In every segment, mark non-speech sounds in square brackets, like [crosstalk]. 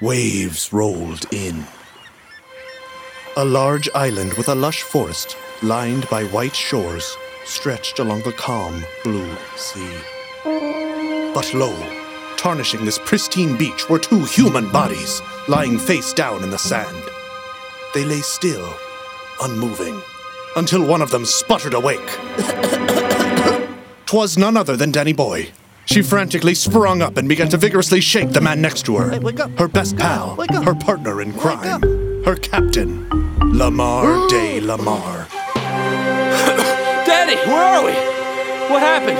waves rolled in. A large island with a lush forest, lined by white shores, stretched along the calm blue sea. But lo, tarnishing this pristine beach were two human bodies lying face down in the sand. They lay still, unmoving, until one of them sputtered awake. [coughs] 'Twas none other than Dani-Boy. She frantically sprung up and began to vigorously shake the man next to her. Hey, wake up. Her best pal, Wake up. her partner in crime, up. her captain, Lamar de Lamar. [laughs] Daddy, where are we? What happened?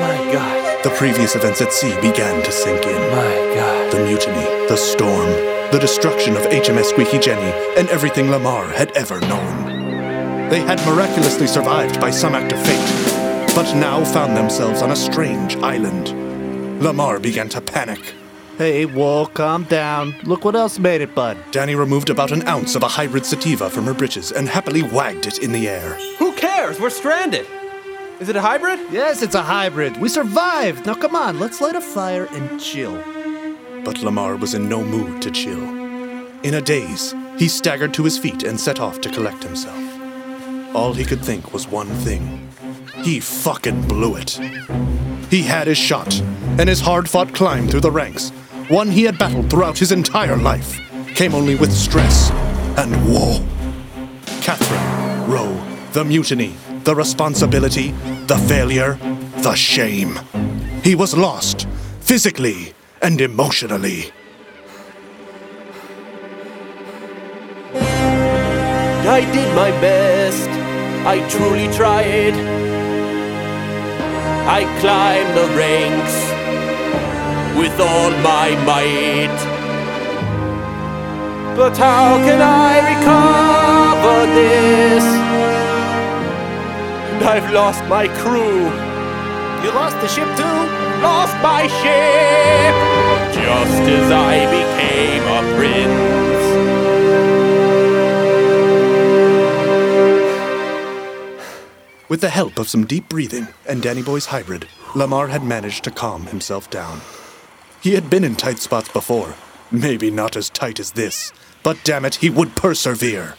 My God. The previous events at sea began to sink in. My God. The mutiny, the storm, the destruction of HMS Squeaky Jenny, and everything Lamar had ever known. They had miraculously survived by some act of fate, but now found themselves on a strange island. Lamar began to panic. Hey, whoa, calm down. Look what else made it, bud. Dani removed about an ounce of a hybrid sativa from her britches and happily wagged it in the air. Who cares? We're stranded. Is it a hybrid? Yes, it's a hybrid. We survived. Now come on, let's light a fire and chill. But Lamar was in no mood to chill. In a daze, he staggered to his feet and set off to collect himself. All he could think was one thing. He fucking blew it. He had his shot, and his hard fought climb through the ranks, one he had battled throughout his entire life, came only with stress and woe. Catherine, Roe, the mutiny, the responsibility, the failure, the shame. He was lost, physically and emotionally. I did my best. I truly tried. I climb the ranks with all my might. But how can I recover this? And I've lost my crew, You lost the ship too? lost my ship, just as I became a prince. With the help of some deep breathing and Dani-Boy's hybrid, Lamar had managed to calm himself down. He had been in tight spots before, maybe not as tight as this, but damn it, he would persevere.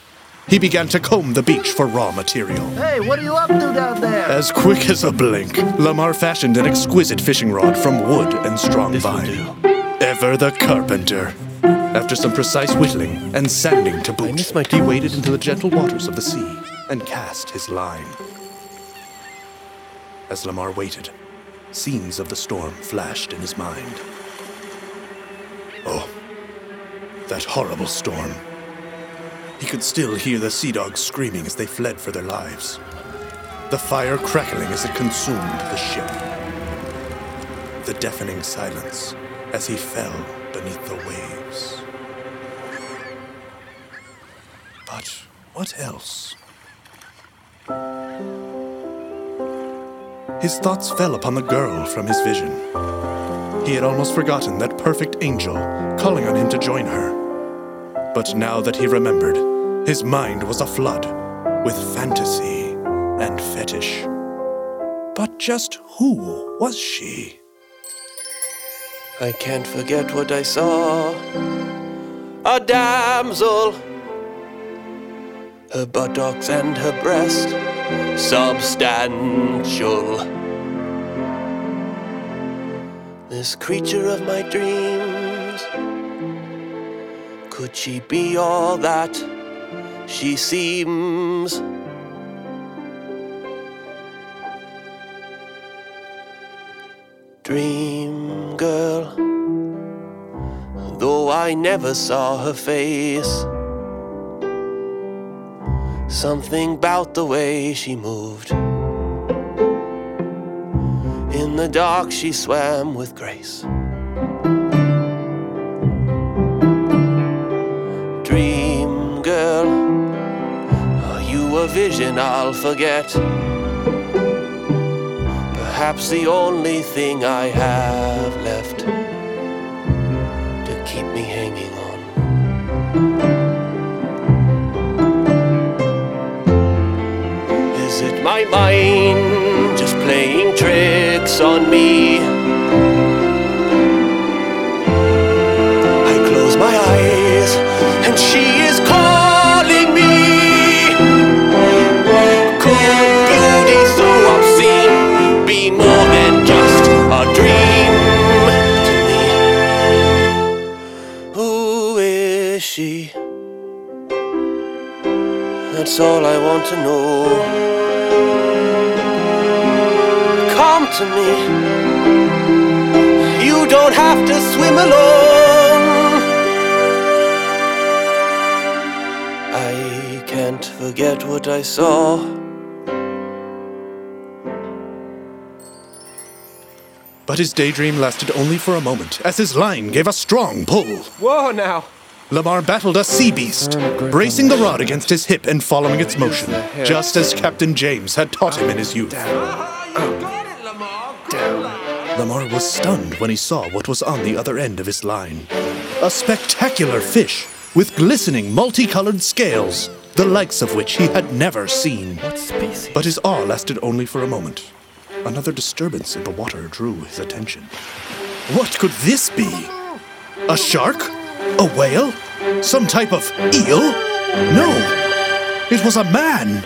He began to comb the beach for raw material. Hey, what are you up to down there? As quick as a blink, Lamar fashioned an exquisite fishing rod from wood and strong vine. Ever the carpenter. After some precise whittling and sanding to boot, miss my he waded into the gentle waters of the sea and cast his line. As Lamar waited, scenes of the storm flashed in his mind. Oh, that horrible storm. He could still hear the sea dogs screaming as they fled for their lives. The fire crackling as it consumed the ship. The deafening silence as he fell beneath the waves. But what else? His thoughts fell upon the girl from his vision. He had almost forgotten that perfect angel calling on him to join her. But now that he remembered, his mind was aflood with fantasy and fetish. But just who was she? I can't forget what I saw. A damsel, her buttocks and her breast substantial. This creature of my dreams, could she be all that she seems? Dream girl, though I never saw her face. Something about the way she moved. In the dark, she swam with grace. Dream girl, are you a vision I'll forget? Perhaps the only thing I have left my mind just playing tricks on me. I close my eyes and she is calling me. Could beauty so obscene be more than just a dream to me? Who is she? That's all I want to know. To me. You don't have to swim alone. I can't forget what I saw. But his daydream lasted only for a moment, as his line gave a strong pull. Whoa now. Lamar battled a sea beast, bracing the rod against his hip and following its motion, just as Captain James had taught him in his youth. Lamar was stunned when he saw what was on the other end of his line. A spectacular fish with glistening multicolored scales, the likes of which he had never seen. But his awe lasted only for a moment. Another disturbance in the water drew his attention. What could this be? A shark? A whale? Some type of eel? No! It was a man!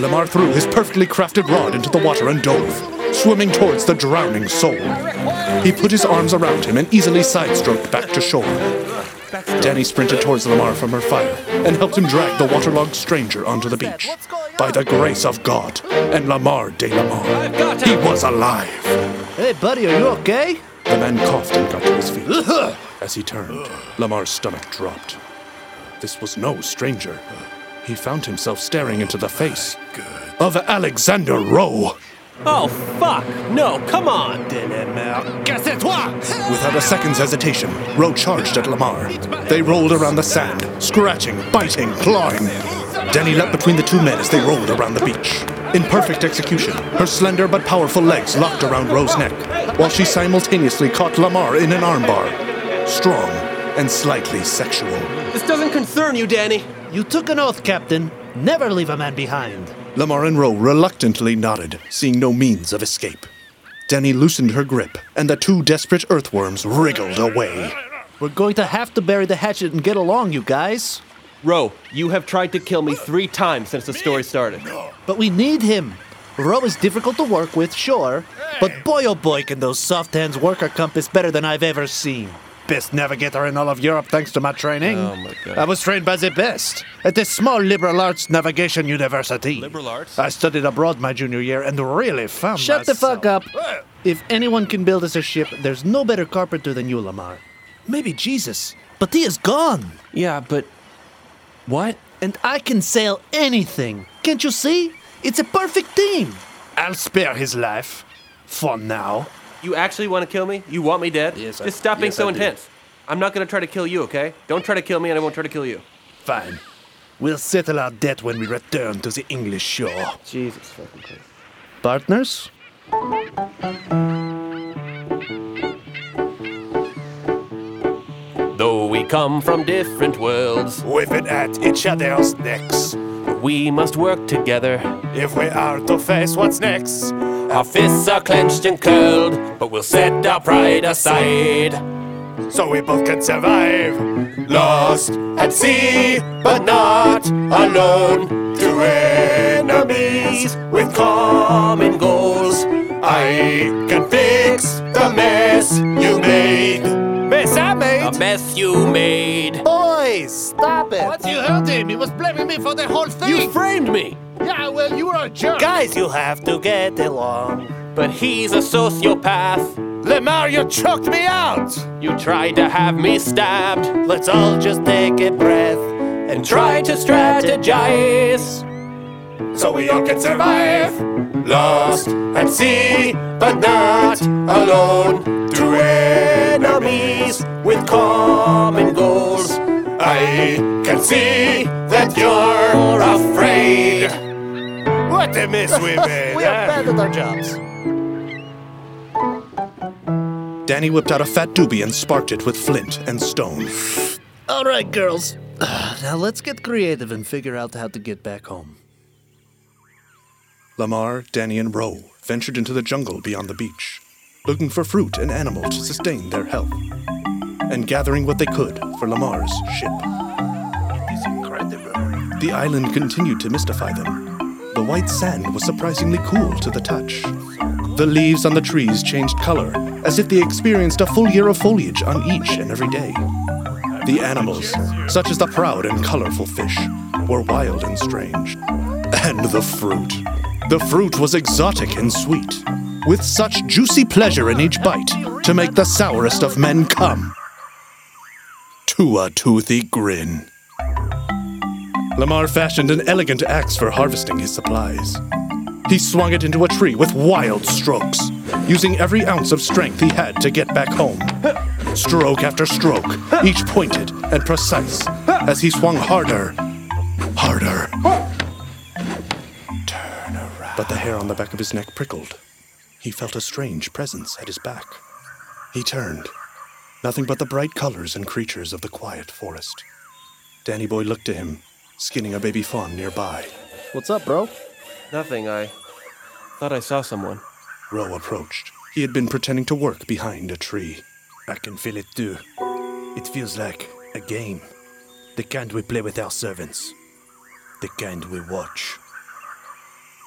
Lamar threw his perfectly crafted rod into the water and dove, swimming towards the drowning soul. He put his arms around him and easily side-stroked back to shore. Dani sprinted towards Lamar from her fire and helped him drag the waterlogged stranger onto the beach. By the grace of God and Lamar de Lamar, he was alive. Hey, buddy, are you okay? The man coughed and got to his feet. As he turned, Lamar's stomach dropped. This was no stranger. He found himself staring into the face of Alexander Rowe. Oh, fuck. No, come on. Guess that's why. Without a second's hesitation, Rowe charged at Lamar. They rolled around the sand, scratching, biting, clawing. Denny leapt between the two men as they rolled around the beach. In perfect execution, her slender but powerful legs locked around Rowe's neck, while she simultaneously caught Lamar in an armbar. Strong and slightly sexual. This doesn't concern you, Dani. You took an oath, Captain. Never leave a man behind. Lamar and Rowe reluctantly nodded, seeing no means of escape. Dani loosened her grip, and the two desperate earthworms wriggled away. We're going to have to bury the hatchet and get along, you guys. Ro, you have tried to kill me three times since the story started. But we need him. Roe is difficult to work with, sure, but boy oh boy can those soft hands work our compass better than I've ever seen. Best navigator in all of Europe thanks to my training. Oh, my God. I was trained by the best at the small liberal arts navigation university. Liberal arts? I studied abroad my junior year and really found Shut the fuck up. Eh. If anyone can build us a ship, there's no better carpenter than you, Lamar. Maybe Jesus, but he is gone. Yeah, but. What? And I can sail anything. Can't you see? It's a perfect team. I'll spare his life. For now. You actually want to kill me? You want me dead? Yes, I- Just stop being yes, so I do. intense. I'm not gonna try to kill you, okay? Don't try to kill me, and I won't try to kill you. Fine. We'll settle our debt when we return to the English shore. Jesus fucking Christ. Partners? Though we come from different worlds, Whipping at each other's necks. we must work together. If we are to face what's next, Our fists are clenched and curled, but we'll set our pride aside. so we both can survive. Lost at sea, but not alone. Two enemies with Common goals. I can fix the mess you made. Mess I made? A mess you made. Boys, stop it. What you heard him? He was blaming me for the whole thing. You framed me! Yeah, well, you were a jerk. Guys, you have to get along. But he's a sociopath. Lamar, you choked me out. You tried to have me stabbed Let's all just take a breath and try to strategize. so we all can survive. Lost at sea, but not alone. Two enemies with common goals. I can see that you're afraid. What a mess we [laughs] made. we are bad at our jobs. Dani whipped out a fat doobie and sparked it with flint and stone. All right, girls. [sighs] Now let's get creative and figure out how to get back home. Lamar, Dani, and Roe ventured into the jungle beyond the beach, looking for fruit and animal to sustain their health, and gathering what they could for Lamar's ship. It is incredible. The island continued to mystify them. The white sand was surprisingly cool to the touch. The leaves on the trees changed color, as if they experienced a full year of foliage on each and every day. The animals, such as the proud and colorful fish, were wild and strange. And the fruit. The fruit was exotic and sweet, with such juicy pleasure in each bite to make the sourest of men come. To a toothy grin. Lamar fashioned an elegant axe for harvesting his supplies. He swung it into a tree with wild strokes, using every ounce of strength he had to get back home. Stroke after stroke, each pointed and precise, as he swung harder, harder. Turn around. But the hair on the back of his neck prickled. He felt a strange presence at his back. He turned. Nothing but the bright colors and creatures of the quiet forest. Dani-Boy looked to him, skinning a baby fawn nearby. What's up, bro? Nothing. I thought I saw someone. Roe approached. He had been pretending to work behind a tree. I can feel it too. It feels like a game. The kind we play with our servants. The kind we watch.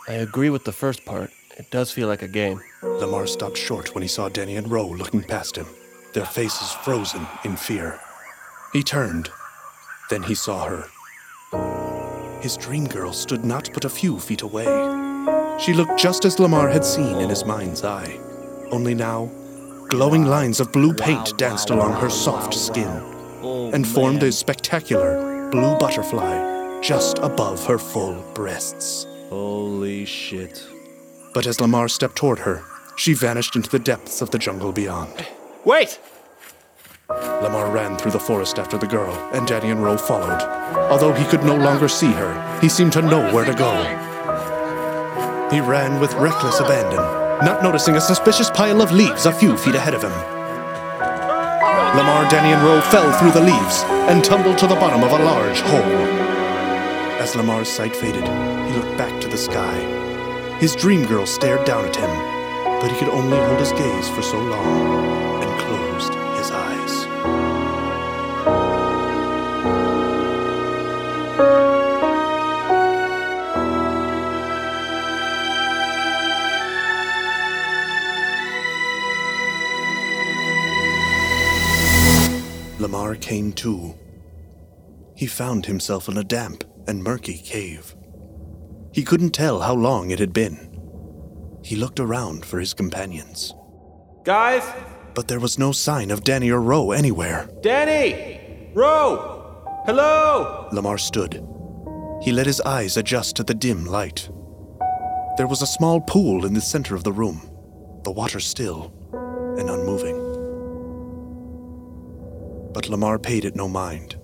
I agree with the first part. It does feel like a game. Lamar stopped short when he saw Dani and Roe looking past him, their faces frozen in fear. He turned. Then he saw her. His dream girl stood not but a few feet away. She looked just as Lamar had seen in his mind's eye. Only now, glowing lines of blue paint danced along her soft skin and formed a spectacular blue butterfly just above her full breasts. Holy shit. But as Lamar stepped toward her, she vanished into the depths of the jungle beyond. Wait! Lamar ran through the forest after the girl, and Dani and Roe followed. Although he could no longer see her, he seemed to know where to go. He ran with reckless abandon, not noticing a suspicious pile of leaves a few feet ahead of him. Lamar, Dani, and Roe fell through the leaves and tumbled to the bottom of a large hole. As Lamar's sight faded, he looked back to the sky. His dream girl stared down at him, but he could only hold his gaze for so long came to. He found himself in a damp and murky cave. He couldn't tell how long it had been. He looked around for his companions, Guys! but there was no sign of Dani or Roe anywhere. Dani! Roe! Hello! Lamar stood. He let his eyes adjust to the dim light. There was a small pool in the center of the room, the water still and unmoving. But Lamar paid it no mind.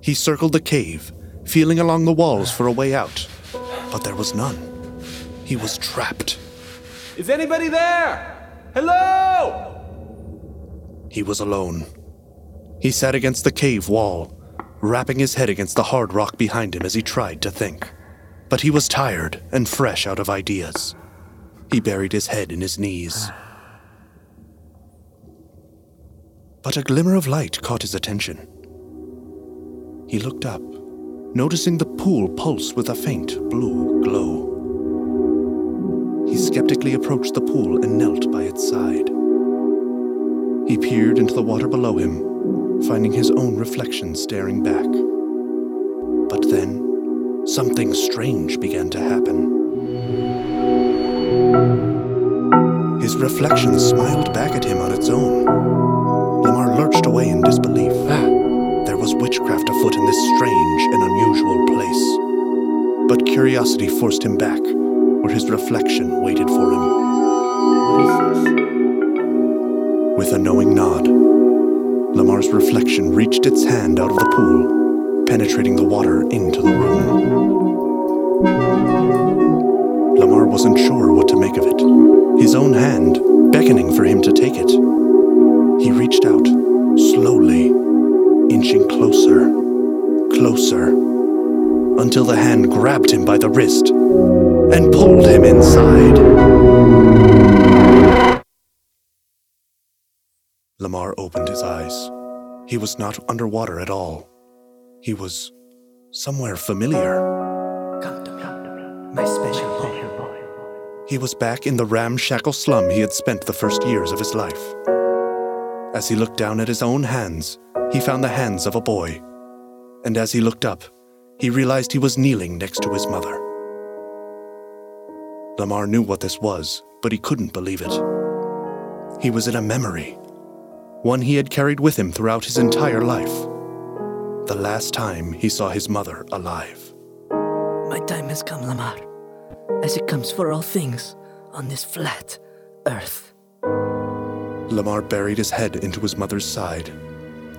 He circled the cave, feeling along the walls for a way out, but there was none. He was trapped. Is anybody there? Hello! He was alone. He sat against the cave wall, rapping his head against the hard rock behind him as he tried to think. But he was tired and fresh out of ideas. He buried his head in his knees. But a glimmer of light caught his attention. He looked up, noticing the pool pulse with a faint blue glow. He skeptically approached the pool and knelt by its side. He peered into the water below him, finding his own reflection staring back. But then, something strange began to happen. His reflection smiled back at him on its own. Lamar lurched away in disbelief. There was witchcraft afoot in this strange and unusual place. But curiosity forced him back, where his reflection waited for him. What is this? With a knowing nod, Lamar's reflection reached its hand out of the pool, penetrating the water into the room. Lamar wasn't sure what to make of it, his own hand beckoning for him to take it. He reached out, slowly, inching closer, closer, until the hand grabbed him by the wrist and pulled him inside. Lamar opened his eyes. He was not underwater at all. He was somewhere familiar. Come to me, my special boy. He was back in the ramshackle slum he had spent the first years of his life. As he looked down at his own hands, he found the hands of a boy. And as he looked up, he realized he was kneeling next to his mother. Lamar knew what this was, but he couldn't believe it. He was in a memory, one he had carried with him throughout his entire life. The last time he saw his mother alive. My time has come, Lamar, as it comes for all things on this flat earth. Lamar buried his head into his mother's side.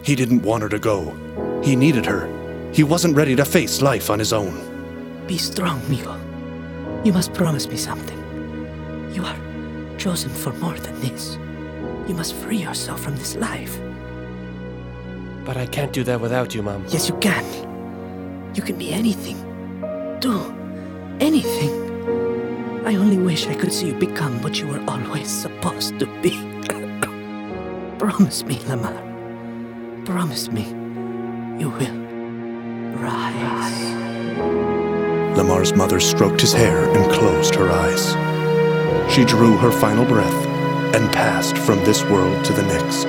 He didn't want her to go. He needed her. He wasn't ready to face life on his own. Be strong, Migo. You must promise me something. You are chosen for more than this. You must free yourself from this life. But I can't do that without you, Mom. Yes, you can. You can be anything. Do anything. I only wish I could see you become what you were always supposed to be. Promise me, Lamar. Promise me you will rise. Lamar's mother stroked his hair and closed her eyes. She drew her final breath and passed from this world to the next.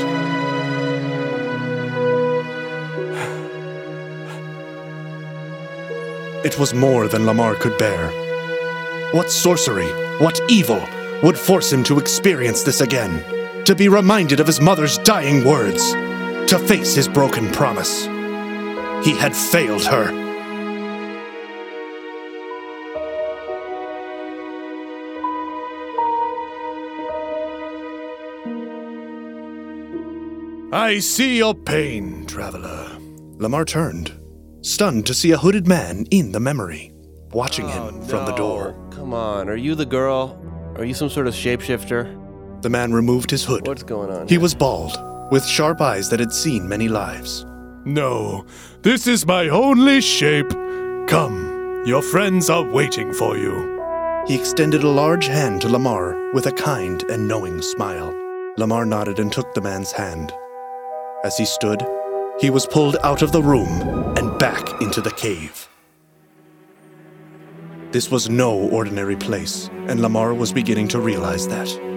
It was more than Lamar could bear. What sorcery, what evil would force him to experience this again? To be reminded of his mother's dying words? To face his broken promise? He had failed her. I see your pain, traveler. Lamar turned, stunned to see a hooded man in the memory, watching him oh, from the door. Oh, Come on, are you the girl? Are you some sort of shapeshifter? The man removed his hood. What's going on? He here? was bald, with sharp eyes that had seen many lives. No, this is my only shape. Come, your friends are waiting for you. He extended a large hand to Lamar with a kind and knowing smile. Lamar nodded and took the man's hand. As he stood, he was pulled out of the room and back into the cave. This was no ordinary place, and Lamar was beginning to realize that.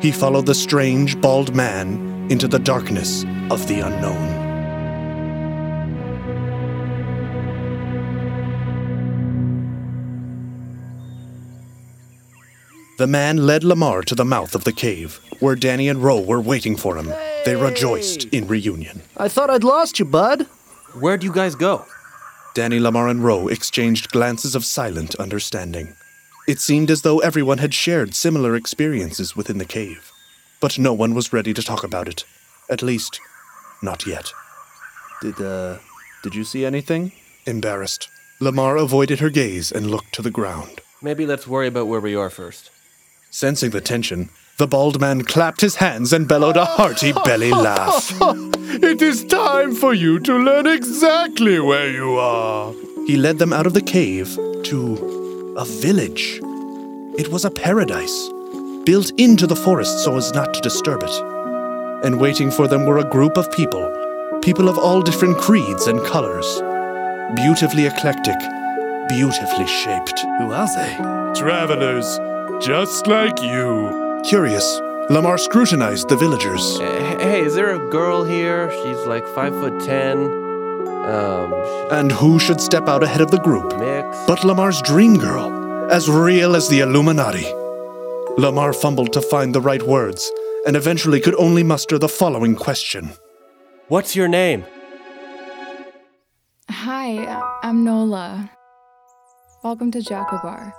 He followed the strange, bald man into the darkness of the unknown. The man led Lamar to the mouth of the cave, where Dani and Roe were waiting for him. They rejoiced in reunion. I thought I'd lost you, bud. Where'd you guys go? Dani, Lamar, and Roe exchanged glances of silent understanding. It seemed as though everyone had shared similar experiences within the cave, but no one was ready to talk about it. At least, not yet. Did, uh, did you see anything? Embarrassed, Lamar avoided her gaze and looked to the ground. Maybe let's worry about where we are first. Sensing the tension, the bald man clapped his hands and bellowed a hearty belly [laughs] laugh. It is time for you to learn exactly where you are. He led them out of the cave to a village. It was a paradise, built into the forest so as not to disturb it. And waiting for them were a group of people, people of all different creeds and colors. Beautifully eclectic, beautifully shaped. Who are they? Travelers, just like you. Curious, Lamar scrutinized the villagers. Hey, is there a girl here? She's like five foot ten. Um, And who should step out ahead of the group mix. but Lamar's dream girl, as real as the Illuminati. Lamar fumbled to find the right words and eventually could only muster the following question What's your name? Hi, I'm Nola. Welcome to Jacobar.